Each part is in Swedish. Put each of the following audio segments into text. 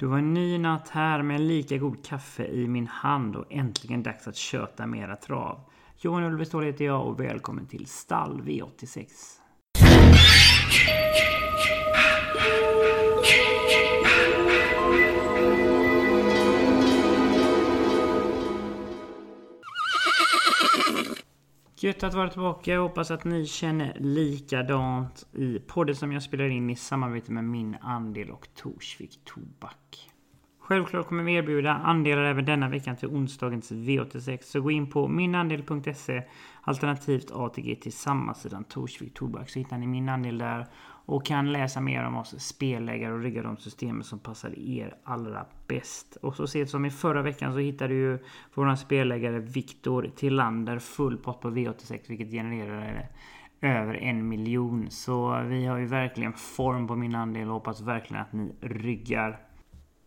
Det var en ny natt här med lika god kaffe i min hand och äntligen dags att köta mera trav. Johan Ulvestål heter jag och välkommen till Stall V86. Gött att vara tillbaka. Jag hoppas att ni känner likadant i podden som jag spelar in i samarbete med Min Andel och Torsvik Tobak. Självklart kommer vi erbjuda andelar även denna veckan till onsdagens V86. Så gå in på minandel.se alternativt ATG till samma sidan Torsvik Tobak så hittar ni min andel där och kan läsa mer om oss spelläggare och rigga de systemen som passar er allra bäst. Och så sent som i förra veckan så hittade ju våran spelläggare Viktor Tillander full pott på V86 vilket genererade över en miljon. Så vi har ju verkligen form på min andel och hoppas verkligen att ni ryggar.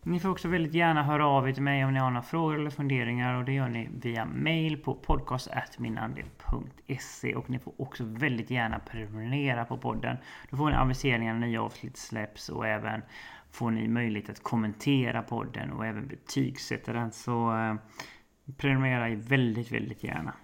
Ni får också väldigt gärna höra av er till mig om ni har några frågor eller funderingar och det gör ni via mail på podcast.minandel.se och ni får också väldigt gärna prenumerera på podden. Då får ni aviseringar när nya avsnitt släpps och även får ni möjlighet att kommentera podden och även betygsätta den. Så eh, prenumerera väldigt, väldigt gärna.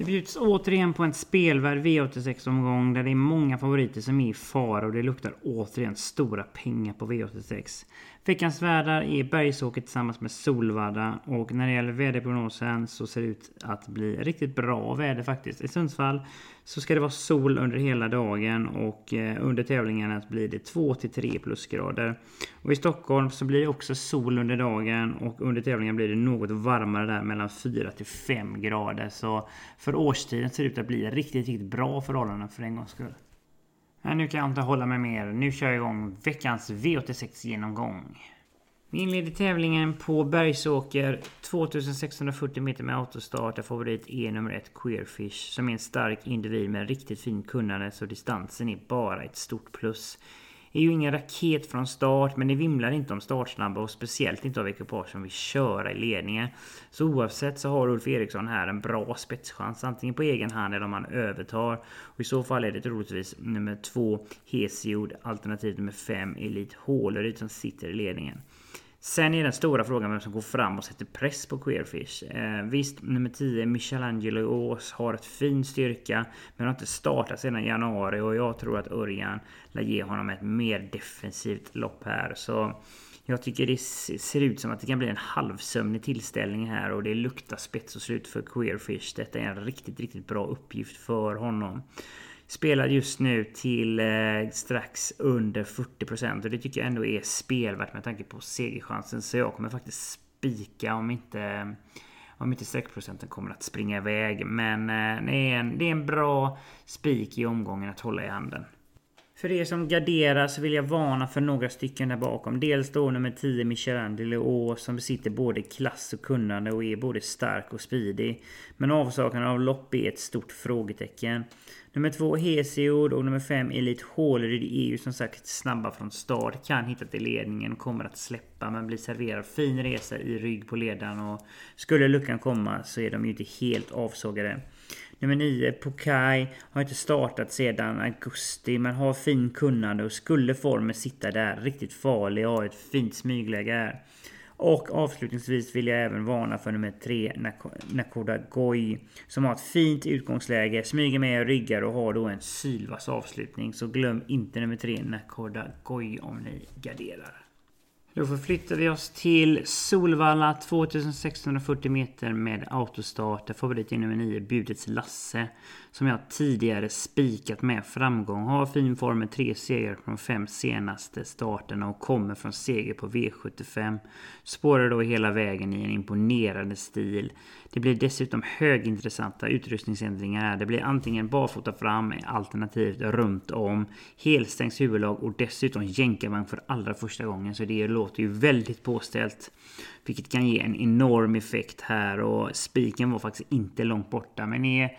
Det bjuds återigen på en spelvärd V86-omgång där det är många favoriter som är i fara och det luktar återigen stora pengar på V86. Veckans värdar är Bergsåker tillsammans med Solvalla och när det gäller väderprognosen så ser det ut att bli riktigt bra väder faktiskt. I Sundsvall så ska det vara sol under hela dagen och eh, under tävlingarna blir det 2 till 3 plusgrader. Och i Stockholm så blir det också sol under dagen och under tävlingen blir det något varmare där mellan 4 till 5 grader. Så för årstiden ser det ut att bli riktigt, riktigt bra förhållanden för en gångs skull. Men nu kan jag inte hålla mig mer. Nu kör jag igång veckans V86 genomgång. Vi inleder tävlingen på Bergsåker 2640 meter med autostart där favorit är nummer 1 Queerfish som är en stark individ med riktigt fin kunnande så distansen är bara ett stort plus är ju ingen raket från start men det vimlar inte om startsnabba och speciellt inte av ekipage som vill köra i ledningen. Så oavsett så har Ulf Eriksson här en bra spetschans antingen på egen hand eller om han övertar. Och i så fall är det troligtvis nummer två Hesiod alternativt nummer fem Elite Håleryd som sitter i ledningen. Sen är den stora frågan vem som går fram och sätter press på Queerfish. Eh, visst, nummer 10 Michelangelo Ås har ett fin styrka men har inte startat sedan januari och jag tror att Örjan lär ge honom ett mer defensivt lopp här. Så jag tycker det ser ut som att det kan bli en halvsömnig tillställning här och det luktar spets och slut för Queerfish. Detta är en riktigt, riktigt bra uppgift för honom. Spelar just nu till eh, strax under 40% och det tycker jag ändå är spelvärt med tanke på segerchansen. Så jag kommer faktiskt spika om inte om inte streckprocenten kommer att springa iväg. Men eh, det, är en, det är en bra spik i omgången att hålla i handen. För er som garderar så vill jag varna för några stycken där bakom. Dels då nummer 10 Michelin som besitter både klass och kunnande och är både stark och speedig. Men avsaknaden av lopp är ett stort frågetecken. Nummer 2 Hesiod och nummer 5 Elite Håleryd är ju som sagt snabba från start. Kan hitta till ledningen, kommer att släppa men blir serverad fin resa i rygg på ledaren. Och skulle luckan komma så är de ju inte helt avsågade. Nummer 9, Pokai, har inte startat sedan augusti men har fin kunnande och skulle formen sitta där riktigt farlig och ha ett fint smygläge här. Och avslutningsvis vill jag även varna för nummer 3, Nakoda Goi. Som har ett fint utgångsläge, smyger med och ryggar och har då en sylvass avslutning. Så glöm inte nummer 3, Nakoda Goi om ni garderar. Då förflyttar vi oss till Solvalla 2640 meter med autostart. Där favorit nummer 9, Budets Lasse. Som jag tidigare spikat med framgång. Har fin form med tre segrar på de fem senaste starterna och kommer från seger på V75. Spårar då hela vägen i en imponerande stil. Det blir dessutom högintressanta utrustningsändringar här. Det blir antingen barfota fram alternativt runt om. Helstängs huvudlag och dessutom jänkarvagn för allra första gången. Så det låter ju väldigt påställt. Vilket kan ge en enorm effekt här och spiken var faktiskt inte långt borta. Men är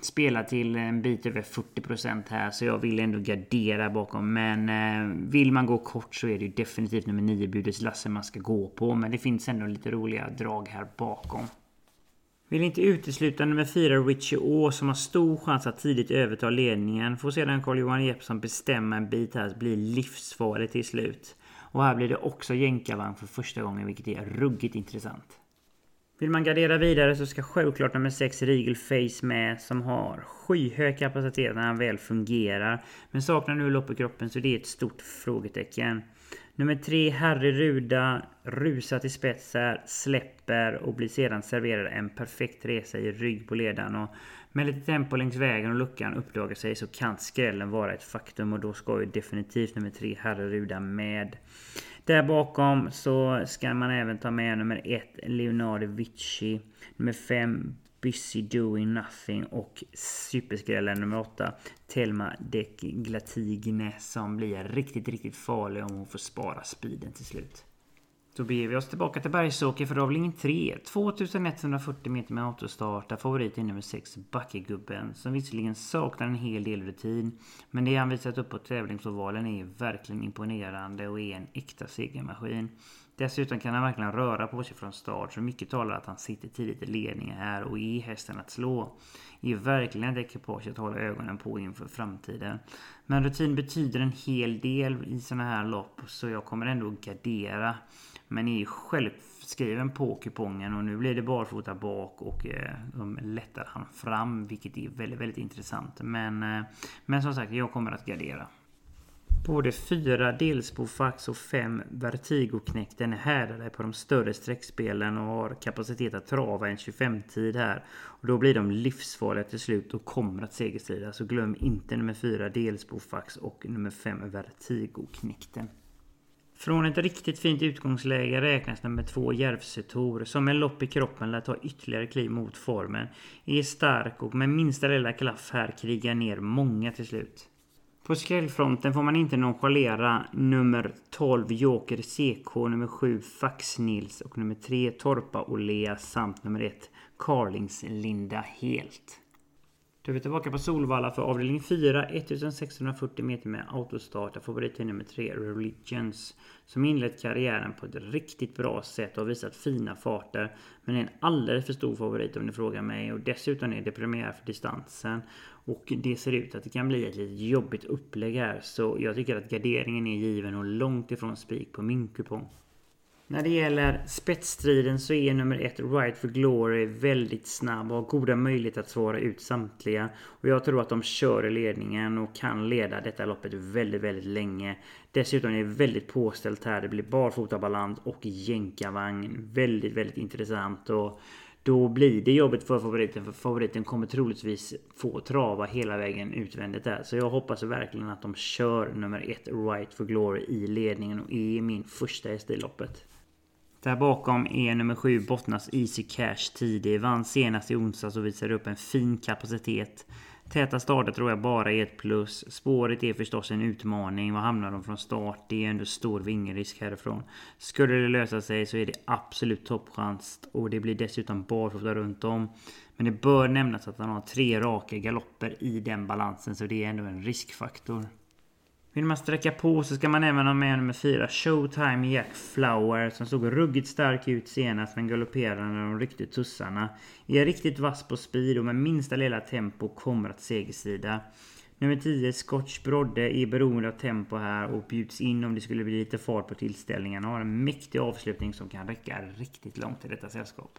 spelar till en bit över 40% här så jag vill ändå gardera bakom. Men eh, vill man gå kort så är det definitivt nummer 9 Budets Lasse man ska gå på. Men det finns ändå lite roliga drag här bakom. Vill inte utesluta nummer 4 Richie Å som har stor chans att tidigt överta ledningen. Får sedan Carl-Johan Jeppsson bestämma en bit här så blir livsfarligt till slut. Och här blir det också jänkarvagn för första gången vilket är ruggigt intressant. Vill man gardera vidare så ska självklart nummer 6 Regal Face med som har skyhög kapacitet när han väl fungerar. Men saknar nu lopp i kroppen så det är ett stort frågetecken. Nummer 3 Harry Ruda rusar till spets här, släpper och blir sedan serverad en perfekt resa i rygg på ledaren. Och med lite tempo längs vägen och luckan uppdagar sig så kan skrällen vara ett faktum och då ska ju definitivt nummer 3 Harry Ruda med. Där bakom så ska man även ta med nummer 1 Leonardo Vici. Nummer 5 Busy Doing Nothing och superskrällen nummer 8 Telma Dec Glatigne som blir riktigt, riktigt farlig om hon får spara speeden till slut. Då beger vi oss tillbaka till Bergsåker för avdelning 3. 2140 meter med autostart där favorit är nummer 6 Backegubben som visserligen saknar en hel del rutin. Men det han visat upp på tävlingsovalen är verkligen imponerande och är en äkta segermaskin. Dessutom kan han verkligen röra på sig från start så mycket talar att han sitter tidigt i ledningen här och är hästen att slå. Är verkligen ett ekipage att hålla ögonen på inför framtiden. Men rutin betyder en hel del i sådana här lopp så jag kommer ändå gardera. Men är självskriven på kupongen och nu blir det barfota bak och eh, de lättar han fram vilket är väldigt, väldigt intressant. Men, eh, men som sagt, jag kommer att gardera. Både fyra Delsbo-fax och fem Vertigo-knäkten är härdade på de större streckspelen och har kapacitet att trava en 25-tid här. Och då blir de livsfarliga till slut och kommer att segerstrida. Så glöm inte nummer fyra Delsbo-fax och nummer fem vertigoknäkten. Från ett riktigt fint utgångsläge räknas nummer två Järvsetor som med lopp i kroppen lär ta ytterligare kliv mot formen. Är stark och med minsta lilla klaff här krigar ner många till slut. På skrällfronten får man inte nonchalera nummer 12 Joker CK, nummer 7 Fax Nils och nummer 3 Torpa Olea samt nummer 1 Carlings Linda Helt. Då är vi tillbaka på Solvalla för avdelning 4, 1640 meter med autostart. Där favorit är nummer 3, Religions. Som inlett karriären på ett riktigt bra sätt och har visat fina farter. Men är en alldeles för stor favorit om ni frågar mig. Och dessutom är det premiär för distansen. Och det ser ut att det kan bli ett lite jobbigt upplägg här. Så jag tycker att garderingen är given och långt ifrån spik på min kupong. När det gäller spetsstriden så är nummer ett Right for Glory väldigt snabb och har goda möjligheter att svara ut samtliga. Och jag tror att de kör i ledningen och kan leda detta loppet väldigt, väldigt länge. Dessutom är det väldigt påställt här. Det blir barfotabalans och jänkarvagn. Väldigt, väldigt intressant. Och då blir det jobbigt för favoriten. För favoriten kommer troligtvis få trava hela vägen utvändigt där. Så jag hoppas verkligen att de kör nummer ett Right for Glory i ledningen och är min första häst i loppet. Där bakom är nummer 7 Bottnas Easy Cash tidig. Vann senast i onsdags och visar upp en fin kapacitet. Täta starter tror jag bara är ett plus. Spåret är förstås en utmaning. Var hamnar de från start? Det är ändå stor vingerisk härifrån. Skulle det lösa sig så är det absolut toppchans. Och det blir dessutom barfota runt om. Men det bör nämnas att han har tre raka galopper i den balansen. Så det är ändå en riskfaktor. Vill man sträcka på så ska man även ha med nummer 4 Showtime Jack Flower som såg ruggigt stark ut senast men galopperade när de ryckte tussarna. Är riktigt vass på speed och med minsta lilla tempo kommer att segersida. Nummer 10 Scotch Brodde är beroende av tempo här och bjuds in om det skulle bli lite fart på tillställningarna och har en mäktig avslutning som kan räcka riktigt långt i detta sällskap.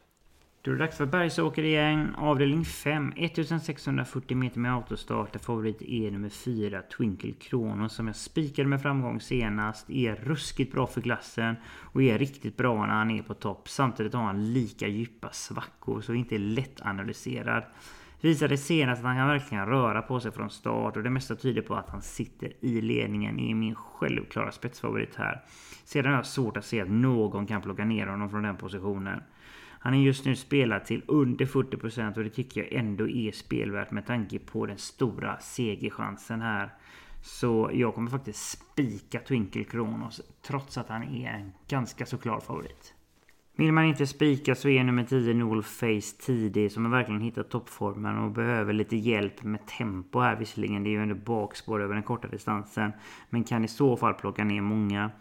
Då är det dags för Bergsåker igen. Avdelning 5. 1640 meter med autostart. Där favorit är e nummer 4 Twinkle Krono som jag spikade med framgång senast. E är ruskigt bra för klassen och e är riktigt bra när han är på topp. Samtidigt har han lika djupa svackor så inte är lätt analyserad. Visade senast att han kan verkligen röra på sig från start och det mesta tyder på att han sitter i ledningen. Är min självklara spetsfavorit här. Sedan har jag svårt att se att någon kan plocka ner honom från den positionen. Han är just nu spelad till under 40% och det tycker jag ändå är spelvärt med tanke på den stora segerchansen här. Så jag kommer faktiskt spika Twinkle Kronos trots att han är en ganska så klar favorit. Vill man inte spika så är nummer 10 Noel Face tidig som har verkligen hittat toppformen och behöver lite hjälp med tempo här visserligen. Det är ju ändå bakspår över den korta distansen. Men kan i så fall plocka ner många.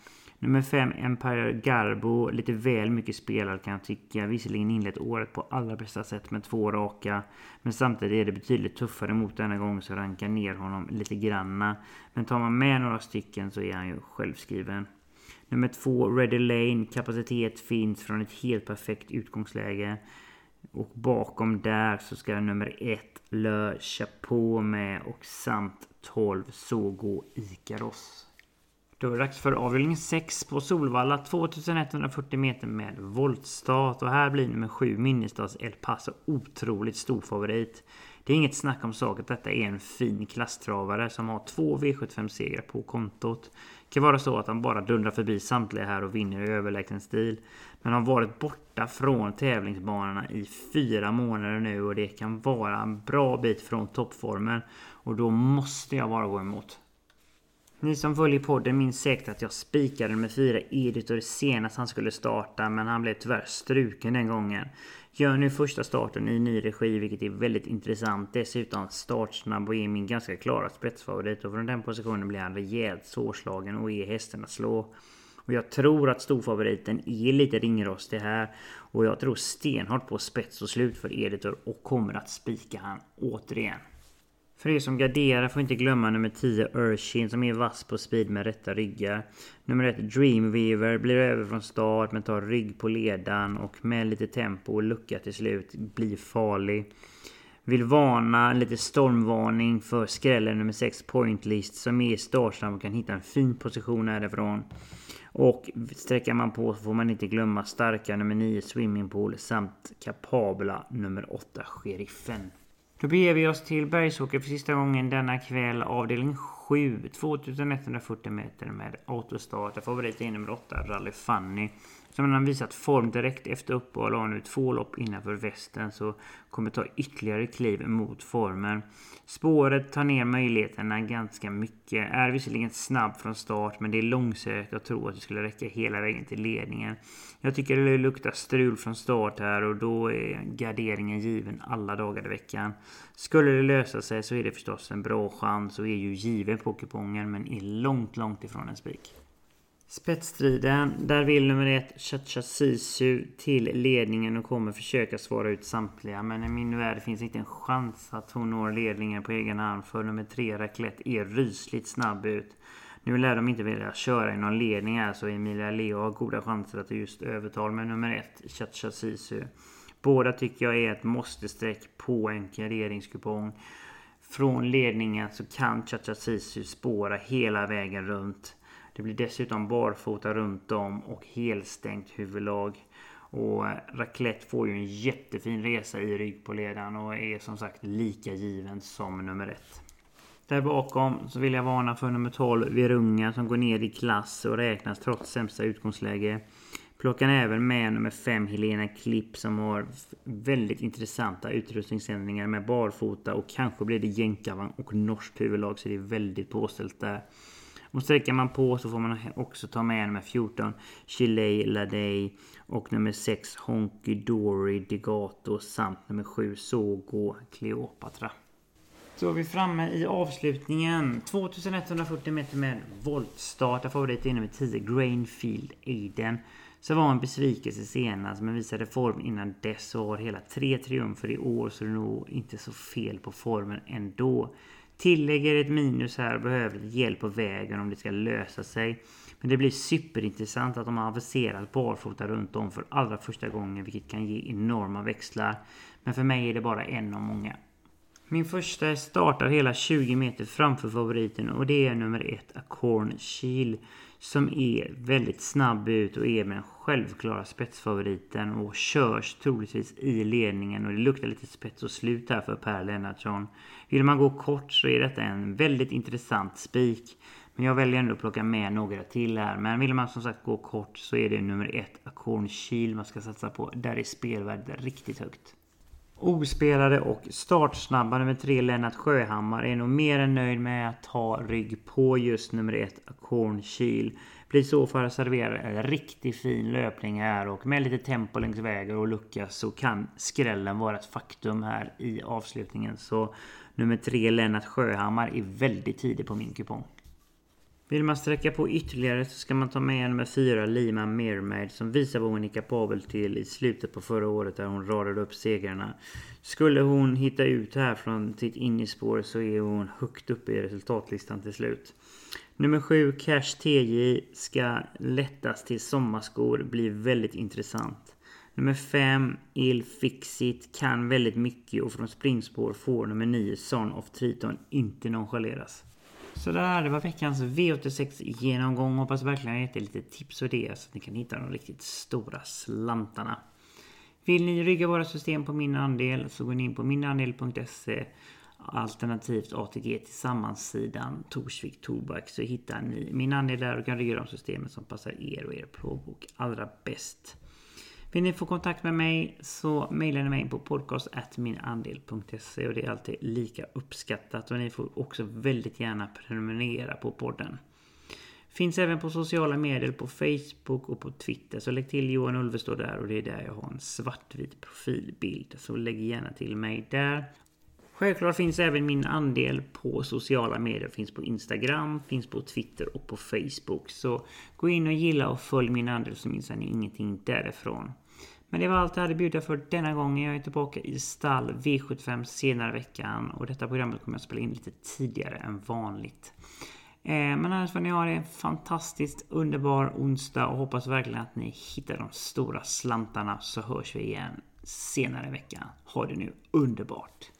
Nummer 5 Empire Garbo. Lite väl mycket spelad kan jag tycka. Visserligen inlett året på allra bästa sätt med två raka. Men samtidigt är det betydligt tuffare mot denna gång så rankar ner honom lite granna. Men tar man med några stycken så är han ju självskriven. Nummer 2 Ready Lane. Kapacitet finns från ett helt perfekt utgångsläge. Och bakom där så ska nummer 1 Le Chapeau med och samt 12 Sogo Ikaros. Då är det dags för avdelning 6 på Solvalla. 2140 meter med voltstart. Och här blir nummer 7 Minnestads El Paso otroligt stor favorit. Det är inget snack om saken. att detta är en fin klasstravare som har två V75-segrar på kontot. Det kan vara så att han bara dundrar förbi samtliga här och vinner i överlägsen stil. Men han har varit borta från tävlingsbanorna i fyra månader nu och det kan vara en bra bit från toppformen. Och då måste jag bara gå emot. Ni som följer podden minns säkert att jag spikade med fyra Editor senast han skulle starta men han blev tyvärr struken den gången. Gör nu första starten i ny regi vilket är väldigt intressant. Dessutom startsnabb och är min ganska klara spetsfavorit och från den positionen blir han rejält svårslagen och är hästen att slå. Och jag tror att storfavoriten är lite ringrostig här. Och jag tror stenhårt på spets och slut för Editor och kommer att spika han återigen. För er som garderar får inte glömma nummer 10 Urshin som är vass på speed med rätta ryggar. Nummer 1 Dreamweaver blir över från start men tar rygg på ledan och med lite tempo och lucka till slut blir farlig. Vill varna, lite stormvarning för skrällen nummer 6 Pointlist som är startsnabb och kan hitta en fin position härifrån. Och sträcker man på så får man inte glömma starka nummer 9 Swimmingpool samt kapabla nummer 8 Sheriffen. Då beger vi oss till Bergsåker för sista gången denna kväll. Avdelning 7. 2140 meter med autostart. Favorit är nummer 8 Rally Funny. Som han visat form direkt efter uppehåll och har nu två lopp innanför västen. Så kommer ta ytterligare kliv mot formen. Spåret tar ner möjligheterna ganska mycket. Är visserligen snabb från start men det är långsökt att tro att det skulle räcka hela vägen till ledningen. Jag tycker det luktar strul från start här och då är garderingen given alla dagar i veckan. Skulle det lösa sig så är det förstås en bra chans och är ju given på kupongen men är långt, långt ifrån en spik. Spetsstriden, där vill nummer ett Chacha Sisu till ledningen och kommer försöka svara ut samtliga. Men i min värld finns inte en chans att hon når ledningen på egen hand för nummer tre Raclette är rysligt snabb ut. Nu lär de inte vilja köra i någon ledning här så Emilia Leo har goda chanser att just övertal med nummer ett Chacha Sisu. Båda tycker jag är ett måste-streck på en karreringskupong. Från ledningen så kan Chacha Sisu spåra hela vägen runt. Det blir dessutom barfota runt om och helstängt huvudlag. Och eh, Raclette får ju en jättefin resa i rygg på ledaren och är som sagt lika given som nummer ett. Där bakom så vill jag varna för nummer 12 Virunga som går ner i klass och räknas trots sämsta utgångsläge. Plockar även med nummer 5 Helena Klipp som har väldigt intressanta utrustningsändringar med barfota och kanske blir det jänkarvagn och norskt huvudlag så det är väldigt påställt där. Och sträcker man på så får man också ta med nummer 14 Chile Ladej och nummer 6 Honky Dory Degato samt nummer 7 Sogo Cleopatra. Så är vi framme i avslutningen. 2140 meter med voltstart. Favorit är nummer 10 Grainfield Aiden. Så var en besvikelse senast men visade form innan dess och har hela tre triumfer i år så det är nog inte så fel på formen ändå. Tillägger ett minus här och behöver lite hjälp på vägen om det ska lösa sig. Men det blir superintressant att de har aviserat barfota runt om för allra första gången vilket kan ge enorma växlar. Men för mig är det bara en av många. Min första startar hela 20 meter framför favoriten och det är nummer ett Acorn Shield. Som är väldigt snabb ut och är med den självklara spetsfavoriten och körs troligtvis i ledningen och det luktar lite spets och slut här för Per Lennartsson. Vill man gå kort så är detta en väldigt intressant spik. Men jag väljer ändå att plocka med några till här. Men vill man som sagt gå kort så är det nummer ett Acorn Shield man ska satsa på. Där är spelvärdet riktigt högt. Ospelade och startsnabba nummer tre Lennart Sjöhammar är nog mer än nöjd med att ha rygg på just nummer ett Acorn Kyl. Blir så för att servera en riktigt fin löpning här och med lite tempo längs vägen och lucka så kan skrällen vara ett faktum här i avslutningen. Så nummer tre Lennart Sjöhammar är väldigt tidig på min kupong. Vill man sträcka på ytterligare så ska man ta med nummer 4 Lima Mermaid som visar vad hon är kapabel till i slutet på förra året där hon radade upp segrarna. Skulle hon hitta ut här från sitt innerspår så är hon högt uppe i resultatlistan till slut. Nummer 7 Cash TJ ska lättas till sommarskor blir väldigt intressant. Nummer 5 Il Fixit kan väldigt mycket och från springspår får nummer 9 Son of Triton inte nonchaleras. Så där, det var veckans V86 genomgång. Hoppas verkligen att jag gett er lite tips och idéer så att ni kan hitta de riktigt stora slantarna. Vill ni rygga våra system på min andel så går ni in på minandel.se alternativt ATG tillsammans-sidan Torsvik Tobak så hittar ni min andel där och kan rygga de systemen som passar er och er plånbok allra bäst. Vill ni få kontakt med mig så mejlar ni mig på podcast.minandel.se och det är alltid lika uppskattat och ni får också väldigt gärna prenumerera på podden. Finns även på sociala medier på Facebook och på Twitter så lägg till Johan Ulvestad där och det är där jag har en svartvit profilbild. Så lägg gärna till mig där. Självklart finns även min andel på sociala medier. Finns på Instagram, finns på Twitter och på Facebook. Så gå in och gilla och följ min andel så missar ni ingenting därifrån. Men det var allt jag hade bjuda för denna gången. Jag är tillbaka i stall V75 senare i veckan och detta programmet kommer jag spela in lite tidigare än vanligt. Eh, men annars får ni ha det en fantastiskt underbar onsdag och hoppas verkligen att ni hittar de stora slantarna så hörs vi igen senare i veckan. Ha det nu underbart!